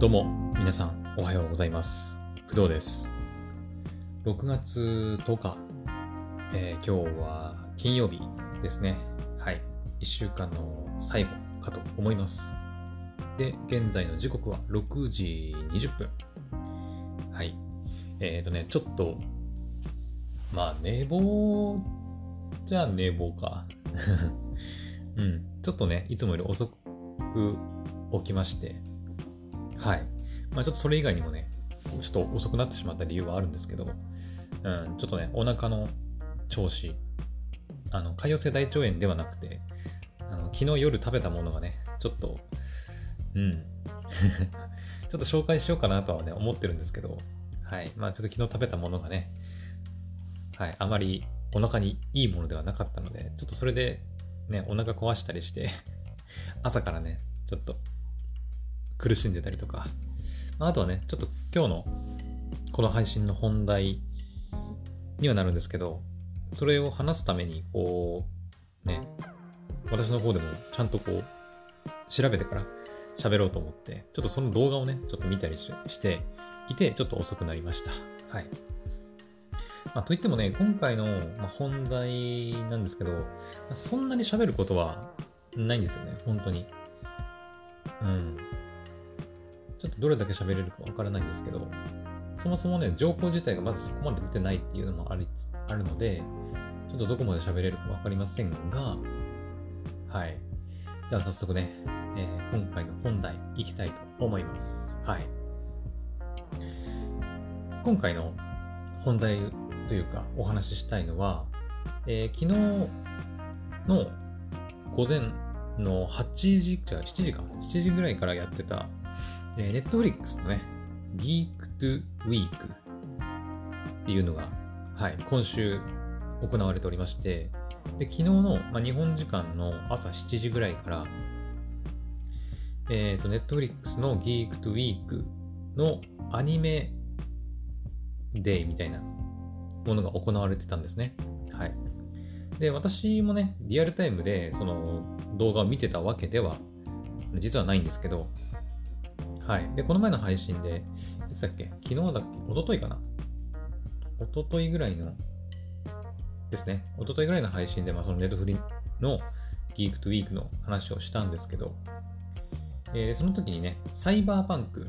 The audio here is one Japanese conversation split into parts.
どうも皆さんおはようございます。工藤です。6月10日、えー今日は金曜日ですね。はい。1週間の最後かと思います。で現在の時刻は6時20分。はい。えっ、ー、とねちょっとまあ寝坊じゃ寝坊か。うん。ちょっとねいつもより遅く起きまして。はい。まあちょっとそれ以外にもね、ちょっと遅くなってしまった理由はあるんですけど、うん、ちょっとね、お腹の調子、あの、潰瘍性大腸炎ではなくて、あの昨日夜食べたものがね、ちょっと、うん、ちょっと紹介しようかなとはね、思ってるんですけど、はい。まあちょっと昨日食べたものがね、はい、あまりお腹にいいものではなかったので、ちょっとそれでね、お腹壊したりして朝からね、ちょっと苦しんでたりとか、あ、とはね、ちょっと今日のこの配信の本題にはなるんですけど、それを話すために、こう、ね、私の方でもちゃんとこう、調べてから喋ろうと思って、ちょっとその動画をね、ちょっと見たりしていて、ちょっと遅くなりました。はい。まあ、といってもね、今回の、ま本題なんですけど、そんなに喋ることはないんですよね、本当に。うん。ちょっとどれだけ喋れるかわからないんですけど、そもそもね、情報自体がまずそこまで出てないっていうのもありあるので、ちょっとどこまで喋れるかわかりませんが、はい。じゃあ早速ね、えー、今回の本題いきたいと思います。はい。今回の本題というかお話ししたいのは、えー、昨日の午前の8時、違う、7時か、7時ぐらいからやってたネットフリックスのね、Geek to Week っていうのが、はい、今週行われておりまして、で昨日の、まあ、日本時間の朝7時ぐらいから、えっ、ー、と、ネットフリックスの Geek to Week のアニメデイみたいなものが行われてたんですね。はい。で、私もね、リアルタイムでその動画を見てたわけでは実はないんですけど、はい。で、この前の配信で、いつだっけ？昨日だっけ？一昨日かな？一昨日ぐらいの、ですね。一昨日ぐらいの配信で、まあ、そのネットフリの Geek to Week の話をしたんですけど、えー、その時にね、サイバーパンク、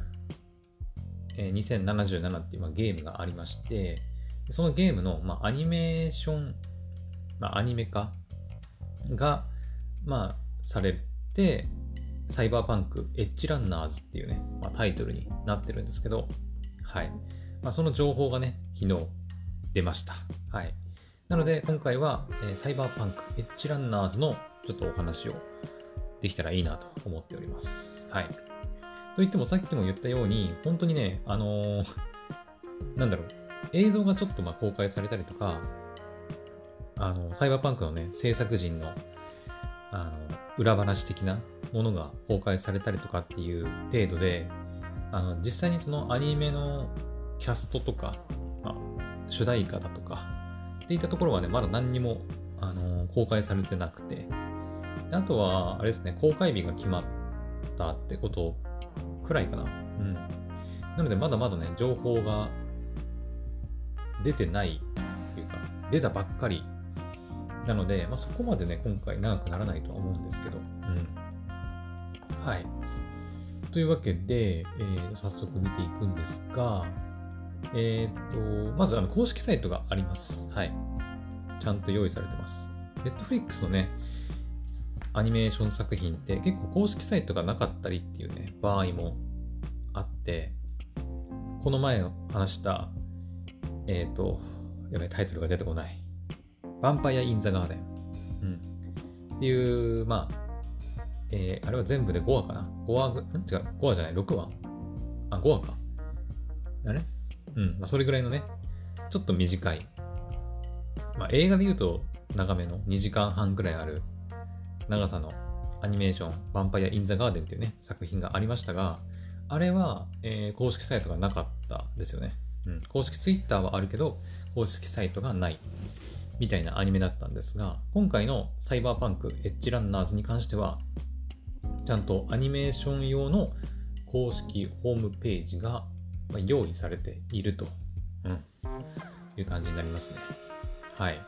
えー、2077っていう、まあ、ゲームがありまして、そのゲームの、まあ、アニメーション、まあ、アニメ化が、まあ、されて、サイバーパンクエッジランナーズっていうね、まあ、タイトルになってるんですけど、はい。まあ、その情報がね、昨日出ました。はい。なので、今回は、えー、サイバーパンクエッジランナーズのちょっとお話をできたらいいなと思っております。はい。といってもさっきも言ったように、本当にね、あのー、なんだろう、映像がちょっとま公開されたりとか、あの、サイバーパンクのね、制作陣の、あの、裏話的なものが公開されたりとかっていう程度で、あの実際にそのアニメのキャストとか、まあ、主題歌だとかっていったところはね、まだ何にも、あの公開されてなくて、あとは、あれですね、公開日が決まったってことくらいかな。うん。なので、まだまだね、情報が出てないっていうか、出たばっかりなので、まあ、そこまでね、今回長くならないとは思うんですけど、うん。はい。というわけで、えー、早速見ていくんですが、えっ、と、まずあの公式サイトがあります。はい。ちゃんと用意されてます。Netflix のね、アニメーション作品って結構公式サイトがなかったりっていうね、場合もあって、この前話した、えっ、ー、と、やばい、タイトルが出てこない。ヴァンパイア・イン・ザ・ガーデン。うん。っていう、まあ、えー、あれは全部で5話かな ?5 話、ん？違う、5話じゃない、6話？あ、5話か。あれ？うん、まあ、それぐらいのね、ちょっと短い。まあ、映画で言うと長めの2時間半くらいある長さのアニメーション、ヴァンパイア・イン・ザ・ガーデンっていうね、作品がありましたが、あれは、えー、公式サイトがなかったですよね。うん、公式ツイッターはあるけど、公式サイトがない。みたいなアニメだったんですが、今回のサイバーパンクエッジランナーズに関しては、ちゃんとアニメーション用の公式ホームページが用意されていると、うん、いう感じになりますね。はい。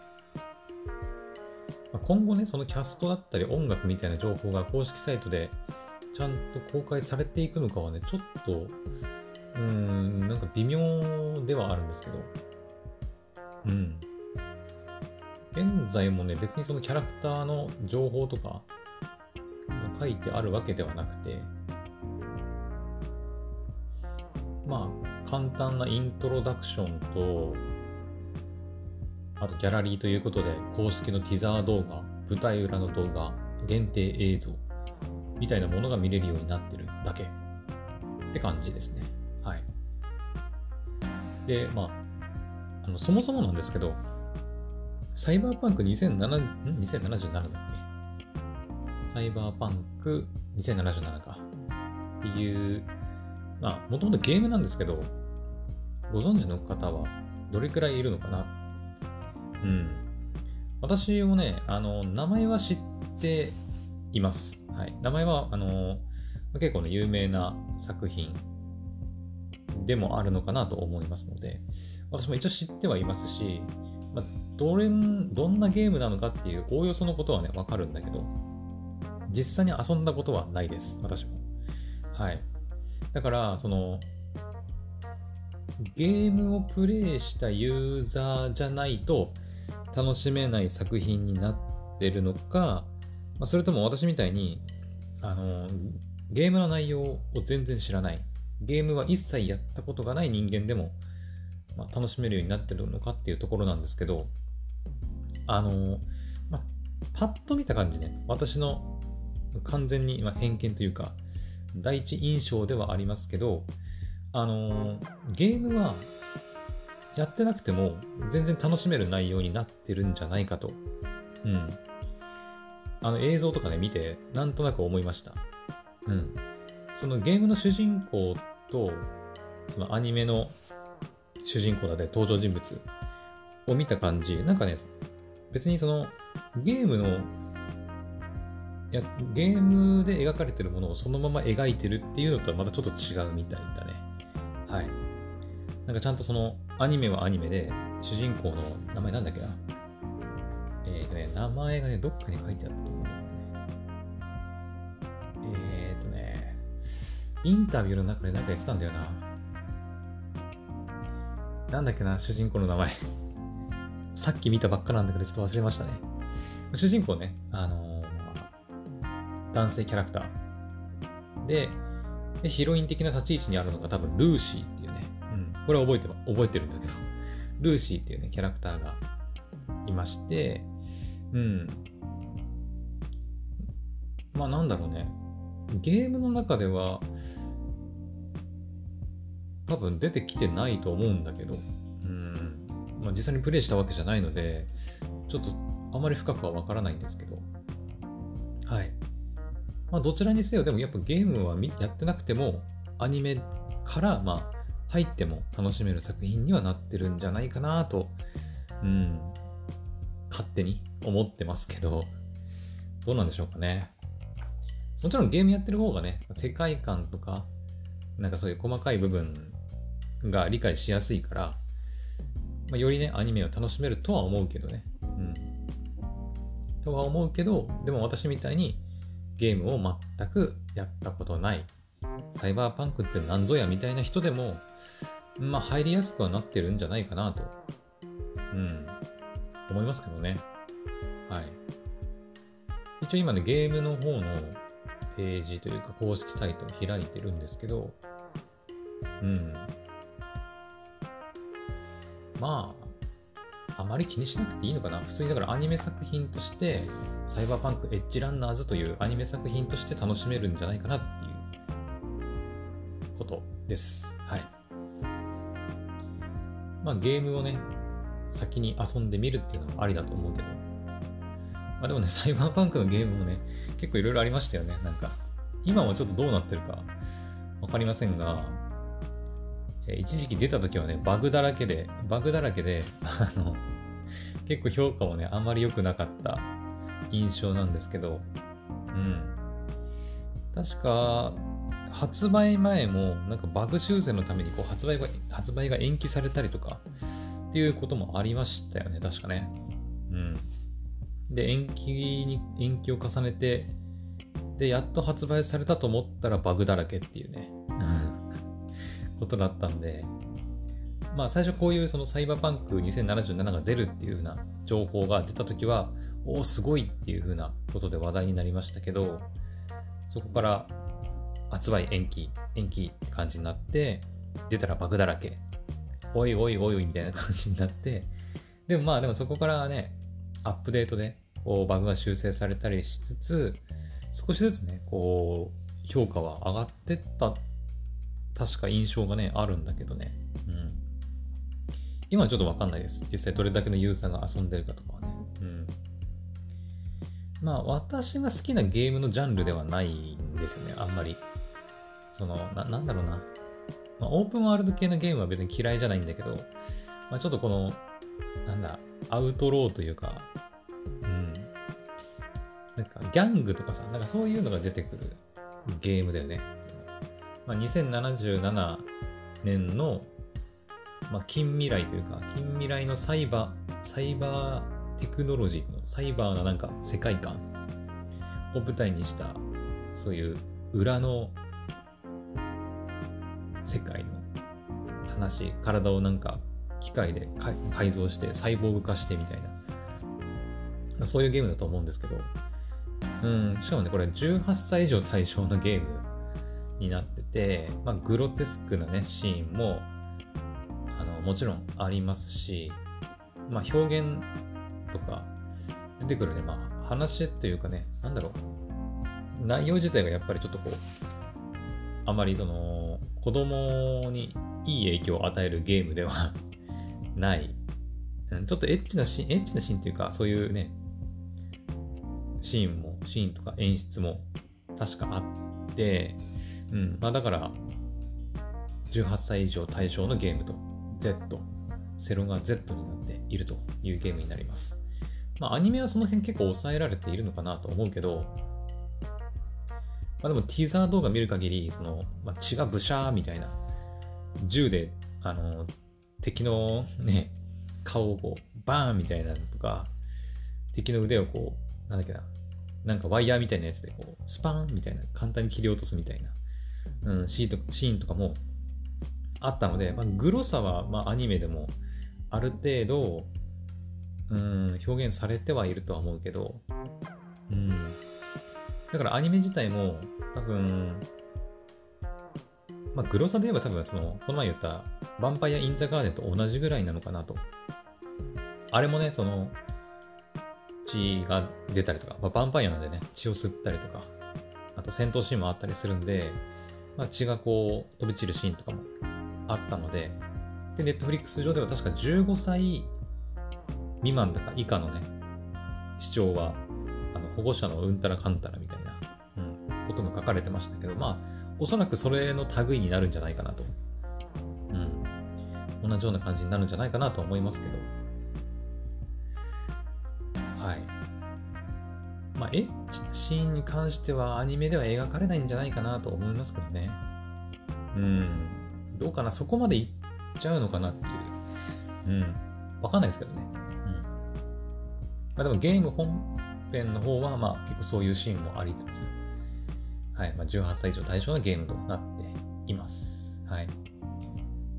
今後ね、そのキャストだったり音楽みたいな情報が公式サイトでちゃんと公開されていくのかはね、ちょっと、うーん、なんか微妙ではあるんですけど、うん。現在もね、別にそのキャラクターの情報とか書いてあるわけではなくて、まあ、簡単なイントロダクションと、あとギャラリーということで、公式のティザー動画、舞台裏の動画、限定映像、みたいなものが見れるようになってるだけって感じですね。はい。で、まあ、あのそもそもなんですけど、サイバーパンク2007 2077だっけ？サイバーパンク2077か。っていう、まあ、もともとゲームなんですけど、ご存知の方はどれくらいいるのかな？うん。私もね、あの、名前は知っています。はい。名前は、あの、結構ね、有名な作品でもあるのかなと思いますので、私も一応知ってはいますし、まあ、どれどんなゲームなのかっていうおおよそのことはね、わかるんだけど、実際に遊んだことはないです、私も。はい。だから、その、ゲームをプレイしたユーザーじゃないと楽しめない作品になってるのか、まあ、それとも私みたいに、あの、ゲームの内容を全然知らない、ゲームは一切やったことがない人間でも、まあ、楽しめるようになってるのかっていうところなんですけど、あの、まあ、パッと見た感じね、私の完全に、偏見というか、第一印象ではありますけど、あの、ゲームはやってなくても全然楽しめる内容になってるんじゃないかと、うん。あの映像とかね、見て、なんとなく思いました。うん。そのゲームの主人公と、そのアニメの主人公だで登場人物を見た感じ、なんかね、別にそのゲームの、や、ゲームで描かれてるものをそのまま描いてるっていうのとはまたちょっと違うみたいだね。はい。なんかちゃんとそのアニメはアニメで、主人公の名前なんだっけな？えっ、ー、とね、名前がね、どっかに書いてあったと思うんだよね。えっ、ー、とね、インタビューの中で何か言ってたんだよな。なんだっけな、主人公の名前。さっき見たばっかなんだけど、ちょっと忘れましたね。主人公ね、あの、男性キャラクター。で、でヒロイン的な立ち位置にあるのが多分ルーシーっていうね、うん、これは覚えて覚えてるんですけど、ルーシーっていうね、キャラクターがいまして、うん。まあなんだろうね。ゲームの中では多分出てきてないと思うんだけど、うん。まあ実際にプレイしたわけじゃないので、ちょっとあまり深くはわからないんですけど、はい。まあどちらにせよ、でもやっぱゲームはやってなくても、アニメからまあ入っても楽しめる作品にはなってるんじゃないかなと、うん、勝手に思ってますけど、どうなんでしょうかね。もちろんゲームやってる方がね、世界観とか、なんかそういう細かい部分が理解しやすいから、まあ、よりね、アニメを楽しめるとは思うけどね。うん。とは思うけど、でも私みたいにゲームを全くやったことない、サイバーパンクって何ぞやみたいな人でも、まあ入りやすくはなってるんじゃないかなと。うん。思いますけどね。はい。一応今ね、ゲームの方のページというか公式サイトを開いてるんですけど、うん。まあ、あまり気にしなくていいのかな？普通にだからアニメ作品として、サイバーパンクエッジランナーズというアニメ作品として楽しめるんじゃないかなっていうことです。はい。まあゲームをね、先に遊んでみるっていうのもありだと思うけど。まあでもね、サイバーパンクのゲームもね、結構いろいろありましたよね。なんか、今はちょっとどうなってるかわかりませんが、一時期出た時はね、バグだらけで、バグだらけで、あの、結構評価もね、あんまり良くなかった印象なんですけど、うん。確か、発売前もなんかバグ修正のためにこう発売が発売が延期されたりとかっていうこともありましたよね確かね。うん。で延期に延期を重ねてでやっと発売されたと思ったらバグだらけっていうね。ことだったんでまあ最初こういうそのサイバーパンク2077が出るっていう風な情報が出た時はおおすごいっていう風なことで話題になりましたけどそこから発売延期延期って感じになって出たらバグだらけ。おいおいおいおいみたいな感じになってでもまあでもそこからねアップデートでこうバグが修正されたりしつつ少しずつねこう評価は上がってったって確か印象がねあるんだけどねうん今はちょっとわかんないです。実際どれだけのユーザーが遊んでるかとかはね。うん。まあ、私が好きなゲームのジャンルではないんですよね、あんまり。その、な、なんだろうな。まあ、オープンワールド系のゲームは別に嫌いじゃないんだけど、まあ、ちょっとこの、なんだ、アウトローというか、うん。なんか、ギャングとかさ、なんかそういうのが出てくるゲームだよね。まあ、2077年のまあ、近未来というか、近未来のサイバー、サイバーテクノロジーのサイバーななんか世界観を舞台にした、そういう裏の世界の話、体をなんか機械で改造してサイボーグ化してみたいな、そういうゲームだと思うんですけど、うん、しかもね、これ18歳以上対象のゲームになって、まあ、グロテスクなね、シーンもあのもちろんありますし、まあ、表現とか出てくるね、まあ、話というかね、なんだろう、内容自体がやっぱりちょっとこう、あまりその、子供にいい影響を与えるゲームでは ない。ちょっとエッチなシーン、エッチなシーンっていうか、そういうね、シーンも、シーンとか演出も確かあって、うん、まあだから、18歳以上対象のゲームと Z、セロが Z になっているというゲームになります。まあ、アニメはその辺結構抑えられているのかなと思うけど、まあ、でもティーザー動画見る限り、その、まあ、血がブシャーみたいな、銃で、あの、敵のね、顔をこう、バーンみたいなのとか、敵の腕をこう、なんだっけな、なんかワイヤーみたいなやつでこう、スパーンみたいな、簡単に切り落とすみたいな、うん、シーンとかもあったので、まあ、グロさは、まあ、アニメでもある程度、うん、表現されてはいるとは思うけど、うん。だからアニメ自体も多分、まあ、グロさで言えば多分その、この前言ったヴァンパイア・イン・ザ・ガーデンと同じぐらいなのかなと。あれもね、その、血が出たりとか、まあ、ヴァンパイアなんでね、血を吸ったりとか、あと戦闘シーンもあったりするんで、まあ、血がこう飛び散るシーンとかもあったので、で、ネットフリックス上では確か15歳未満だか以下のね、視聴は、あの保護者のうんたらかんたらみたいな、うん、ことが書かれてましたけど、まあ、おそらくそれの類になるんじゃないかなと。うん。同じような感じになるんじゃないかなと思いますけど。はい。まあ、エッチなシーンに関してはアニメでは描かれないんじゃないかなと思いますけどね。うん。どうかな？そこまでいっちゃうのかなっていう。うん。わかんないですけどね。うん。まあでもゲーム本編の方はまあ結構そういうシーンもありつつ、はい。まあ18歳以上対象のゲームとなっています。はい。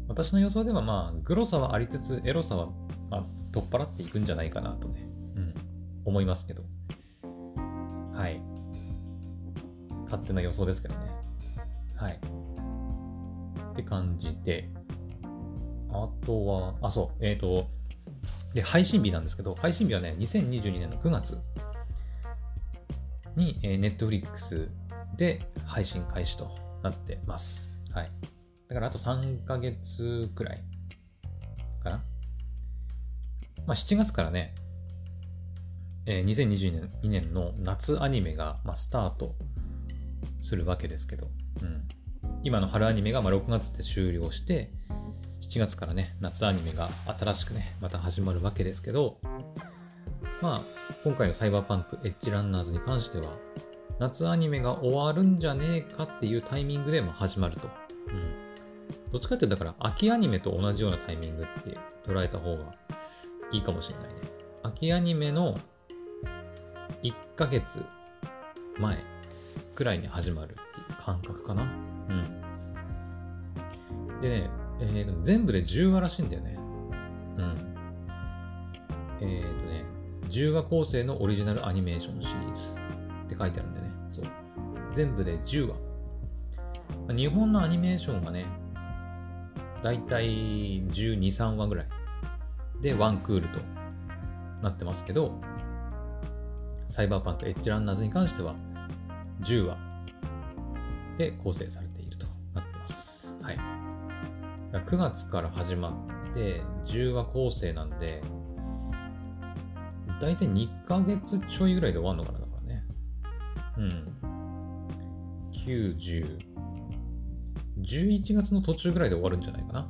私の予想ではまあグロさはありつつエロさはまあ取っ払っていくんじゃないかなとね、うん、思いますけど。はい。勝手な予想ですけどね。はい。って感じで、あとは、あ、そう、えっ、ー、と、で、配信日なんですけど、配信日はね、2022年の9月に、えー、Netflix で配信開始となってます。はい。だからあと3ヶ月くらいかな。まあ、7月からね、えー、2022年年の夏アニメが、まあ、スタートするわけですけど、うん。今の春アニメがまあ6月で終了して、7月からね、夏アニメが新しくね、また始まるわけですけど、まあ、今回のサイバーパンクエッジランナーズに関しては、夏アニメが終わるんじゃねえかっていうタイミングでも始まると。うん。どっちかっていうと、だから秋アニメと同じようなタイミングって捉えた方がいいかもしれないね。秋アニメの1ヶ月前くらいに始まるっていう感覚かな。うん。でね、えー、全部で10話らしいんだよね。うん。えっ、ー、とね、10話構成のオリジナルアニメーションシリーズって書いてあるんでね。そう。全部で10話。日本のアニメーションがね、だいたい12、3話ぐらいでワンクールとなってますけど、サイバーパンクエッジランナーズに関しては10話で構成されているとなってます。はい。9月から始まって10話構成なんで、だいたい2ヶ月ちょいぐらいで終わるのかな、だからね。うん。90、11月の途中ぐらいで終わるんじゃないかな。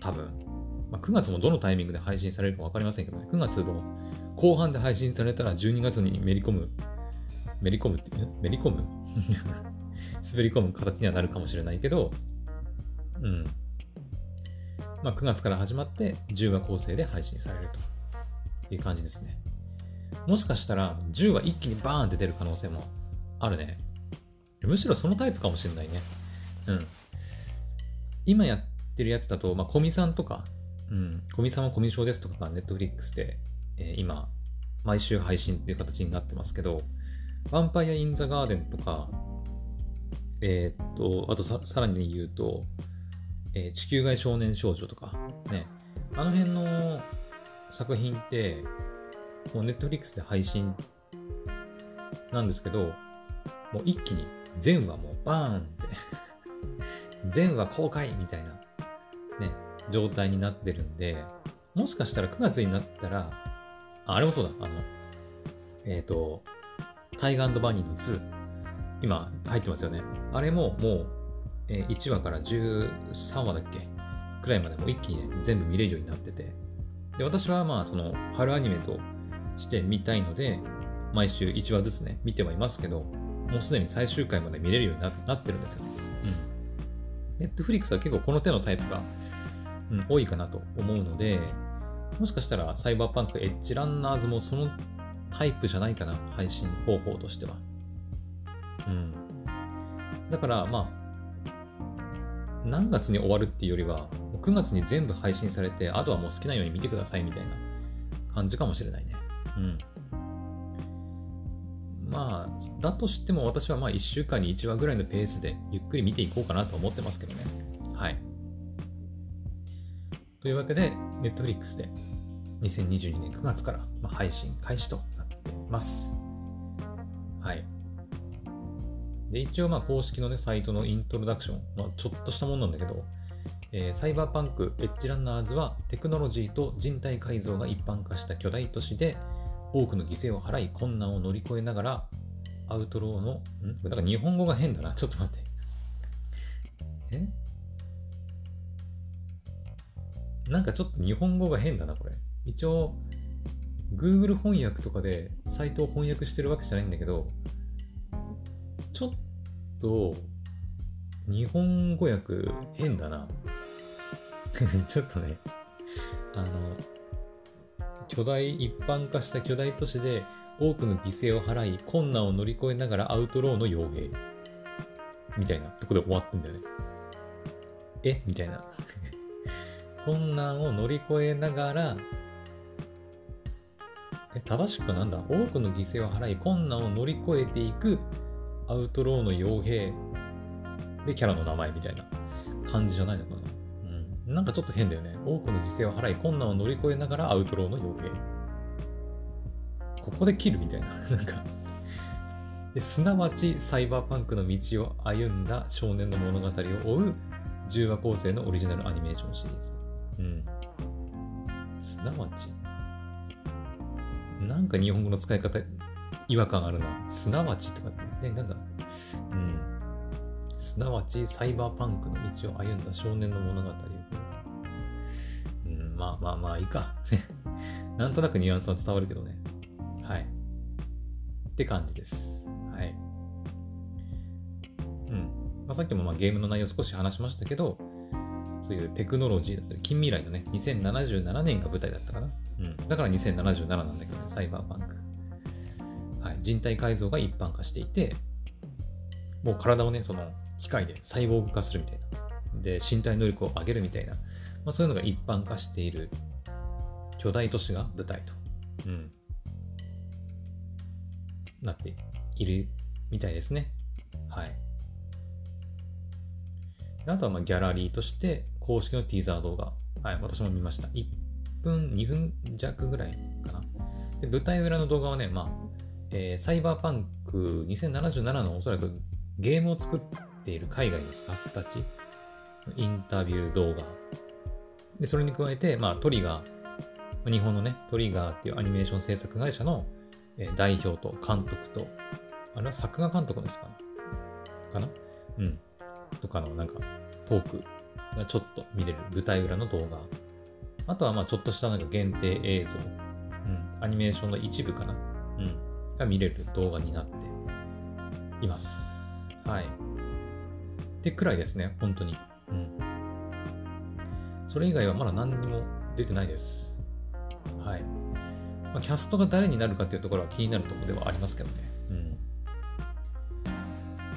多分。まあ、9月もどのタイミングで配信されるか分かりませんけどね。9月の後半で配信されたら12月にめり込む、めり込むっていうめり込む？滑り込む形にはなるかもしれないけど、うん。まあ、9月から始まって10話構成で配信されるという感じですね。もしかしたら10話一気にバーンって出る可能性もあるね。むしろそのタイプかもしれないね。うん。今やってるやつだと、まあ、コミさんとか、うん、コミさんはコミュ障ですとかがネットフリックスで、えー、今、毎週配信っていう形になってますけど、ヴァンパイア・イン・ザ・ガーデンとか、えー、っと、あとさらに言うと、えー、地球外少年少女とか、ね、あの辺の作品って、もうネットフリックスで配信なんですけど、もう一気に全話もうバーンって 全話公開みたいな、ね、状態になってるんで、もしかしたら9月になったら、ああれもそうだ、あの、えっ、ー、と、タイガーバニーの2、今入ってますよね。あれももう、えー、1話から13話だっけ？くらいまでも一気に、ね、全部見れるようになってて。で、私はまあ、その、春アニメとして見たいので、毎週1話ずつね、見てはいますけど、もうすでに最終回まで見れるようになってるんですよね。うん。ネットフリックスは結構この手のタイプが、うん、多いかなと思うので、もしかしたらサイバーパンクエッジランナーズもそのタイプじゃないかな、配信方法としては。うん。だからまあ、何月に終わるっていうよりは、9月に全部配信されて、あとはもう好きなように見てくださいみたいな感じかもしれないね。うん。まあ、だとしても私はまあ1週間に1話ぐらいのペースでゆっくり見ていこうかなと思ってますけどね。はい。というわけで、Netflix で2022年9月から配信開始となっています。はい。で、一応まあ公式のね、サイトのイントロダクション、まあ、ちょっとしたものなんだけど、えー、サイバーパンクエッジランナーズはテクノロジーと人体改造が一般化した巨大都市で、多くの犠牲を払い困難を乗り越えながらアウトローの、ん？だから日本語が変だな。ちょっと待って。え？なんかちょっと日本語が変だな、これ。一応、Google 翻訳とかでサイトを翻訳してるわけじゃないんだけど、ちょっと、日本語訳変だな。ちょっとね、あの、巨大一般化した巨大都市で多くの犠牲を払い困難を乗り越えながらアウトローの傭兵みたいなとこで終わってんだよね。え？みたいな。困難を乗り越えながらえ、正しくなんだ？多くの犠牲を払い困難を乗り越えていくアウトローの傭兵でキャラの名前みたいな感じじゃないのかな？うんなんかちょっと変だよね。多くの犠牲を払い、困難を乗り越えながらアウトローの傭兵。ここで切るみたいな。なんかですなわち、サイバーパンクの道を歩んだ少年の物語を追う10話構成のオリジナルアニメーションシリーズ。うん。すなわち。なんか日本語の使い方違和感あるな。すなわちとかってねなんだうん。すなわちサイバーパンクの道を歩んだ少年の物語を、うん、まあまあまあいいか。なんとなくニュアンスは伝わるけどね。はい。って感じです。はい。うん、まあ、さっきもまあゲームの内容少し話しましたけどそういうテクノロジーだったり、近未来のね、2077年が舞台だったかな。うん。だから2077なんだけどね、サイバーパンク。はい。人体改造が一般化していて、もう体をね、その機械でサイボーグ化するみたいな。で、身体能力を上げるみたいな。まあ、そういうのが一般化している巨大都市が舞台と。うん。なっているみたいですね。はい。あとはまあギャラリーとして公式のティーザー動画。はい、私も見ました。1分、2分弱ぐらいかな。で舞台裏の動画はね、まあ、えー、サイバーパンク2077のおそらくゲームを作っている海外のスタッフたちのインタビュー動画。で、それに加えて、まあ、トリガー、日本のね、トリガーっていうアニメーション制作会社の代表と監督と、あれは作画監督の人かな？かな？うん。とかのなんかトークがちょっと見れる舞台裏の動画。あとはまあちょっとしたなんか限定映像。うん。アニメーションの一部かなうん。が見れる動画になっています。はい。ってくらいですね、本当に。うん。それ以外はまだ何にも出てないです。はい。まあ、キャストが誰になるかっていうところは気になるところではありますけどね。うん。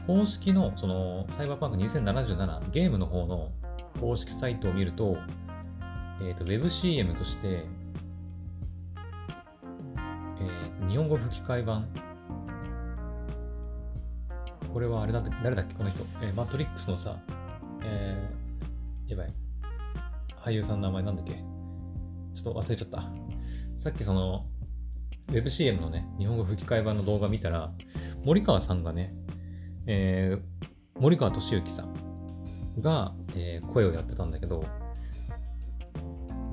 公式の、その、サイバーパンク2077ゲームの方の公式サイトを見ると、えっ、ー、と、WebCM として、えー、日本語吹き替え版。これはあれだって、誰だっけこの人。えー、マトリックスのさ、えー、やばい。俳優さんの名前なんだっけちょっと忘れちゃった。さっきその、WebCM のね、日本語吹き替え版の動画見たら、森川さんがね、えー、森川敏之さんが、えー、声をやってたんだけど、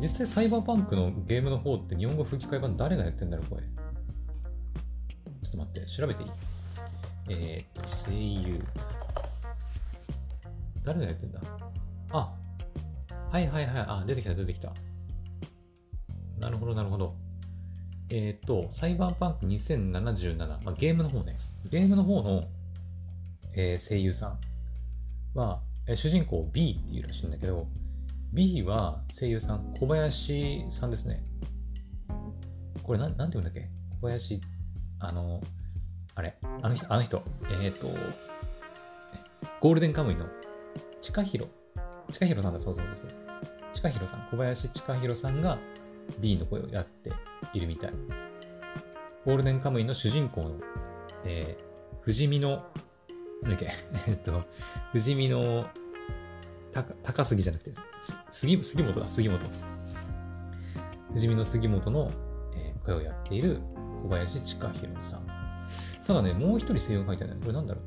実際サイバーパンクのゲームの方って日本語吹き替え版誰がやってんだろう、これ。ちょっと待って、調べていい？えー、っと、声優。誰がやってんだ？あ、はいはいはい。あ、出てきた出てきた。なるほど、なるほど。えっ、と、サイバーパンク2077、まあ、ゲームの方ね。ゲームの方の、えー、声優さんは、主人公 B っていうらしいんだけど、B は声優さん、小林さんですね。これなん、なんて言うんだっけ？小林、あの、あれ、あの、あの人、えっ、ー、と、ゴールデンカムイの、近広、近広さんだ、そうそうそうそう。近広さん、小林近広さんが B の声をやっているみたい。ゴールデンカムイの主人公の、えー、不死身の、なんだっけ、えっと、不死身の高高杉じゃなくて、杉杉本だ、杉本。不死身の杉本の、えー、声をやっている小林近弘さん。ただね、もう一人声優が書いてある。これなんだろう？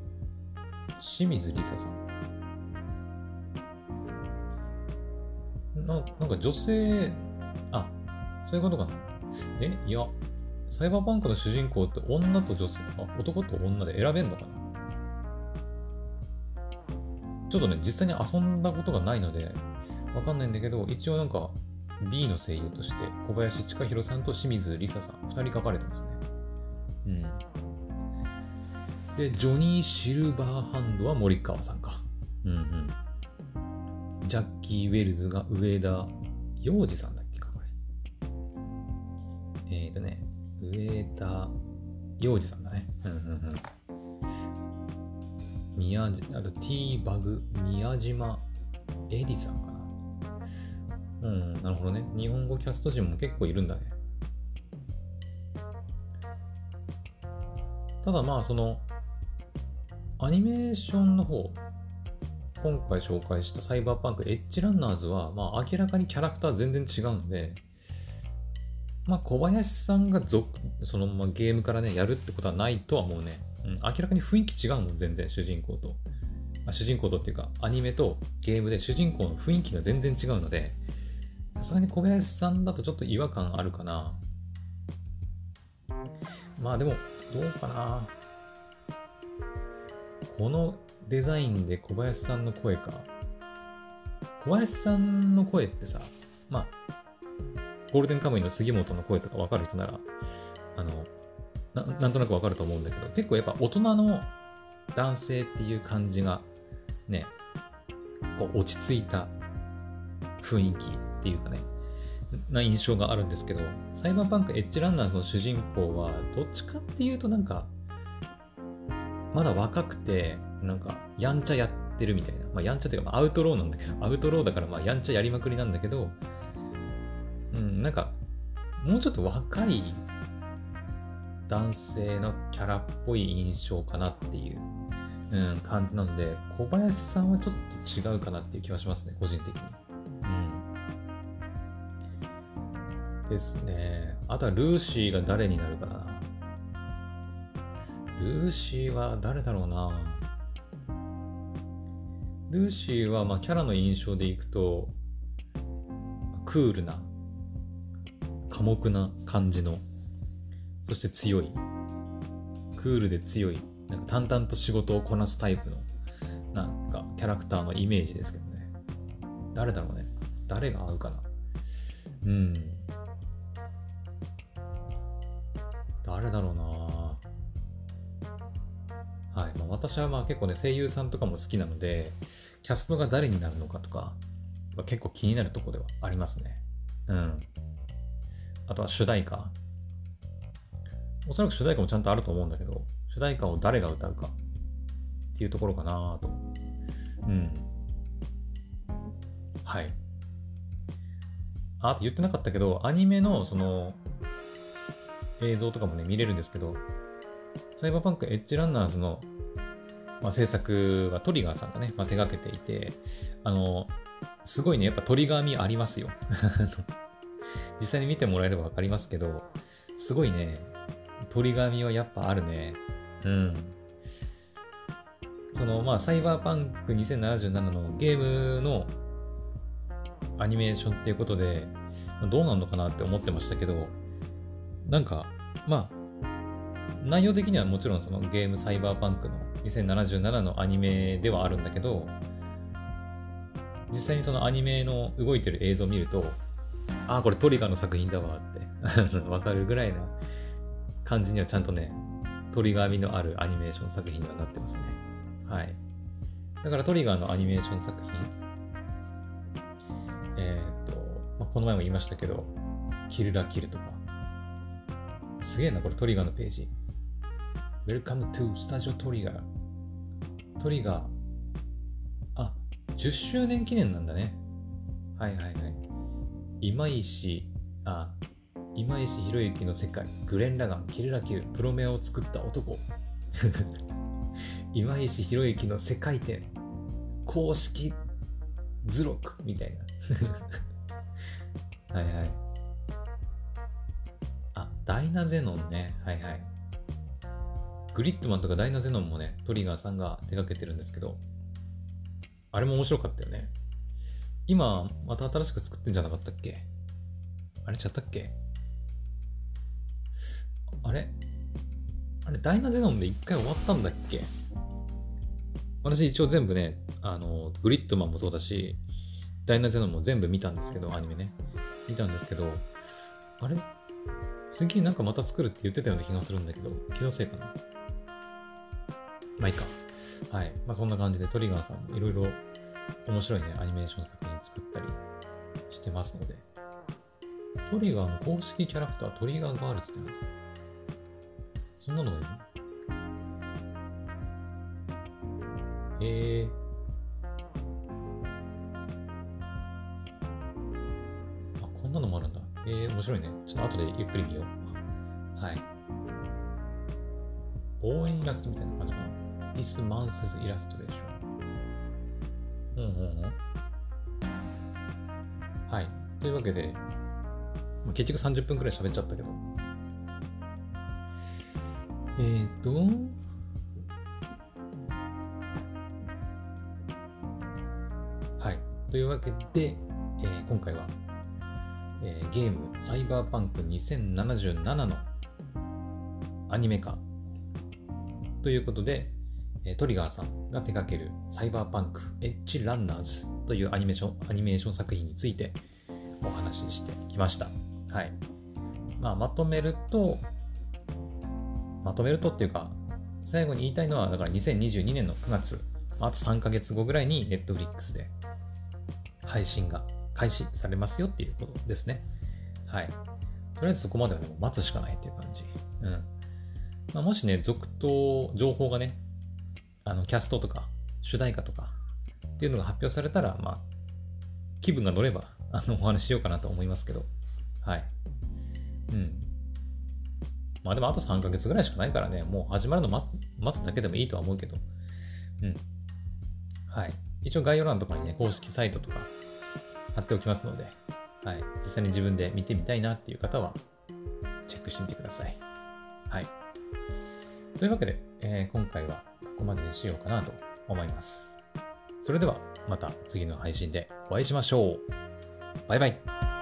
清水梨沙さん。ななんか女性、あ、そういうことかな。えいや、サイバーパンクの主人公って女と女性、あ、男と女で選べんのかな？ちょっとね、実際に遊んだことがないので、わかんないんだけど、一応なんか B の声優として小林千佳弘さんと清水梨沙さん、2人書かれてますね。うん。で、ジョニー・シルバーハンドは森川さんか。うんうん。ジャッキー・ウェルズが上田洋二さんだっけか、これ。えっ、ー、とね、上田洋二さんだね。うんうんうん。宮あと、ティーバグ、宮島エリさんかな。うん、なるほどね。日本語キャスト陣も結構いるんだね。ただまあ、その、アニメーションの方今回紹介したサイバーパンクエッジランナーズは、まあ、明らかにキャラクター全然違うんで、まあ、小林さんがそのままゲームからね、やるってことはないとは思うね。うん、明らかに雰囲気違うもん、全然、主人公と。まあ、主人公とっていうか、アニメとゲームで主人公の雰囲気が全然違うので、さすがに小林さんだとちょっと違和感あるかな。まあでも、どうかな。このデザインで小林さんの声か。小林さんの声ってさ、まあ、ゴールデンカムイの杉本の声とか分かる人なら、あの、ななんとなく分かると思うんだけど、結構やっぱ大人の男性っていう感じがね、こう落ち着いた雰囲気っていうかね、な印象があるんですけど、サイバーパンクエッジランナーズの主人公は、どっちかっていうとなんか、まだ若くて、なんか、やんちゃやってるみたいな。まあ、やんちゃっていうか、アウトローなんだけど、アウトローだから、まあ、やんちゃやりまくりなんだけど、うん、なんか、もうちょっと若い男性のキャラっぽい印象かなっていう、うん、感じなので、小林さんはちょっと違うかなっていう気はしますね、個人的に。うん。ですね。あとはルーシーが誰になるかな。ルーシーは誰だろうな。ルーシーはまあキャラの印象でいくと、クールな、寡黙な感じのそして強い。クールで強い。なんか淡々と仕事をこなすタイプの、なんかキャラクターのイメージですけどね。誰だろうね。誰が合うかな。うん。誰だろうなはい。まあ、私はまあ結構ね、声優さんとかも好きなので、キャストが誰になるのかとか、結構気になるとこではありますね。うん。あとは主題歌。おそらく主題歌もちゃんとあると思うんだけど、主題歌を誰が歌うかっていうところかなと。うん。はい。あ、あと言ってなかったけど、アニメのその映像とかもね、見れるんですけど、サイバーパンクエッジランナーズの、まあ、制作はトリガーさんがね、まあ、手がけていて、あの、すごいね、やっぱトリガー味ありますよ。実際に見てもらえればわかりますけど、すごいね、鳥紙はやっぱあるね。うん。その、まあ、サイバーパンク2077のゲームのアニメーションっていうことで、どうなんのかなって思ってましたけど、なんか、まあ、内容的にはもちろんそのゲームサイバーパンクの2077のアニメではあるんだけど、実際にそのアニメの動いてる映像を見ると、ああ、これトリガーの作品だわって わかるぐらいな感じにはちゃんとね、トリガー味のあるアニメーション作品にはなってますね。はい。だからトリガーのアニメーション作品、えっ、と、まあ、この前も言いましたけど、キルラキルとか、すげえな、これトリガーのページ。Welcome to Studio Trigger。トリガー、あ、10周年記念なんだね。はいはいはい。今石、あ、今石博之の世界、グレン・ラガン、キルラキル、プロメアを作った男。今石博之の世界展、公式図録みたいな。はいはい。あ、ダイナゼノンね。はいはい。グリッドマンとかダイナゼノンもね、トリガーさんが手掛けてるんですけど、あれも面白かったよね。今、また新しく作ってんじゃなかったっけ？あれちゃったっけ？あれ？あれ、ダイナゼノンで一回終わったんだっけ？私一応全部ね、あの、グリッドマンもそうだし、ダイナゼノンも全部見たんですけど、アニメね。見たんですけど、あれ？次なんかまた作るって言ってたような気がするんだけど、気のせいかな？まあいいか。はい。まあそんな感じでトリガーさんもいろいろ面白いね、アニメーション作品作ったりしてますので。トリガーの公式キャラクター、トリガーガールズって何そんなのがいるえー、あ、こんなのもあるんだ。えー、面白いね。ちょっと後でゆっくり見よう。はい。応援イラストみたいな感じかな。This month's illustration. うんうんうん。はい。というわけで、結局30分くらい喋っちゃったけど、えっ、ー、と、はい。というわけで、えー、今回は、えー、ゲームサイバーパンク2077のアニメ化ということで、えトリガーさんが手掛けるサイバーパンクエッジランナーズというアニメーションアニメーション作品についてお話ししてきました。はい。まあ、まとめると、まとめるとっていうか、最後に言いたいのは、だから2022年の9月あと3ヶ月後ぐらいに Netflix で配信が開始されますよっていうことですね。はい。とりあえずそこまではでも待つしかないっていう感じ。うん。まあ、もしね、続投、情報がね、あの、キャストとか、主題歌とかっていうのが発表されたら、まあ、気分が乗れば、あの、お話ししようかなと思いますけど、はい。うん。まあでもあと3ヶ月ぐらいしかないからね、もう始まるの待つだけでもいいとは思うけど、うん。はい。一応概要欄とかにね、公式サイトとか貼っておきますので、はい。実際に自分で見てみたいなっていう方は、チェックしてみてください。はい。というわけで、えー、今回はここまでにしようかなと思います。それではまた次の配信でお会いしましょう。バイバイ。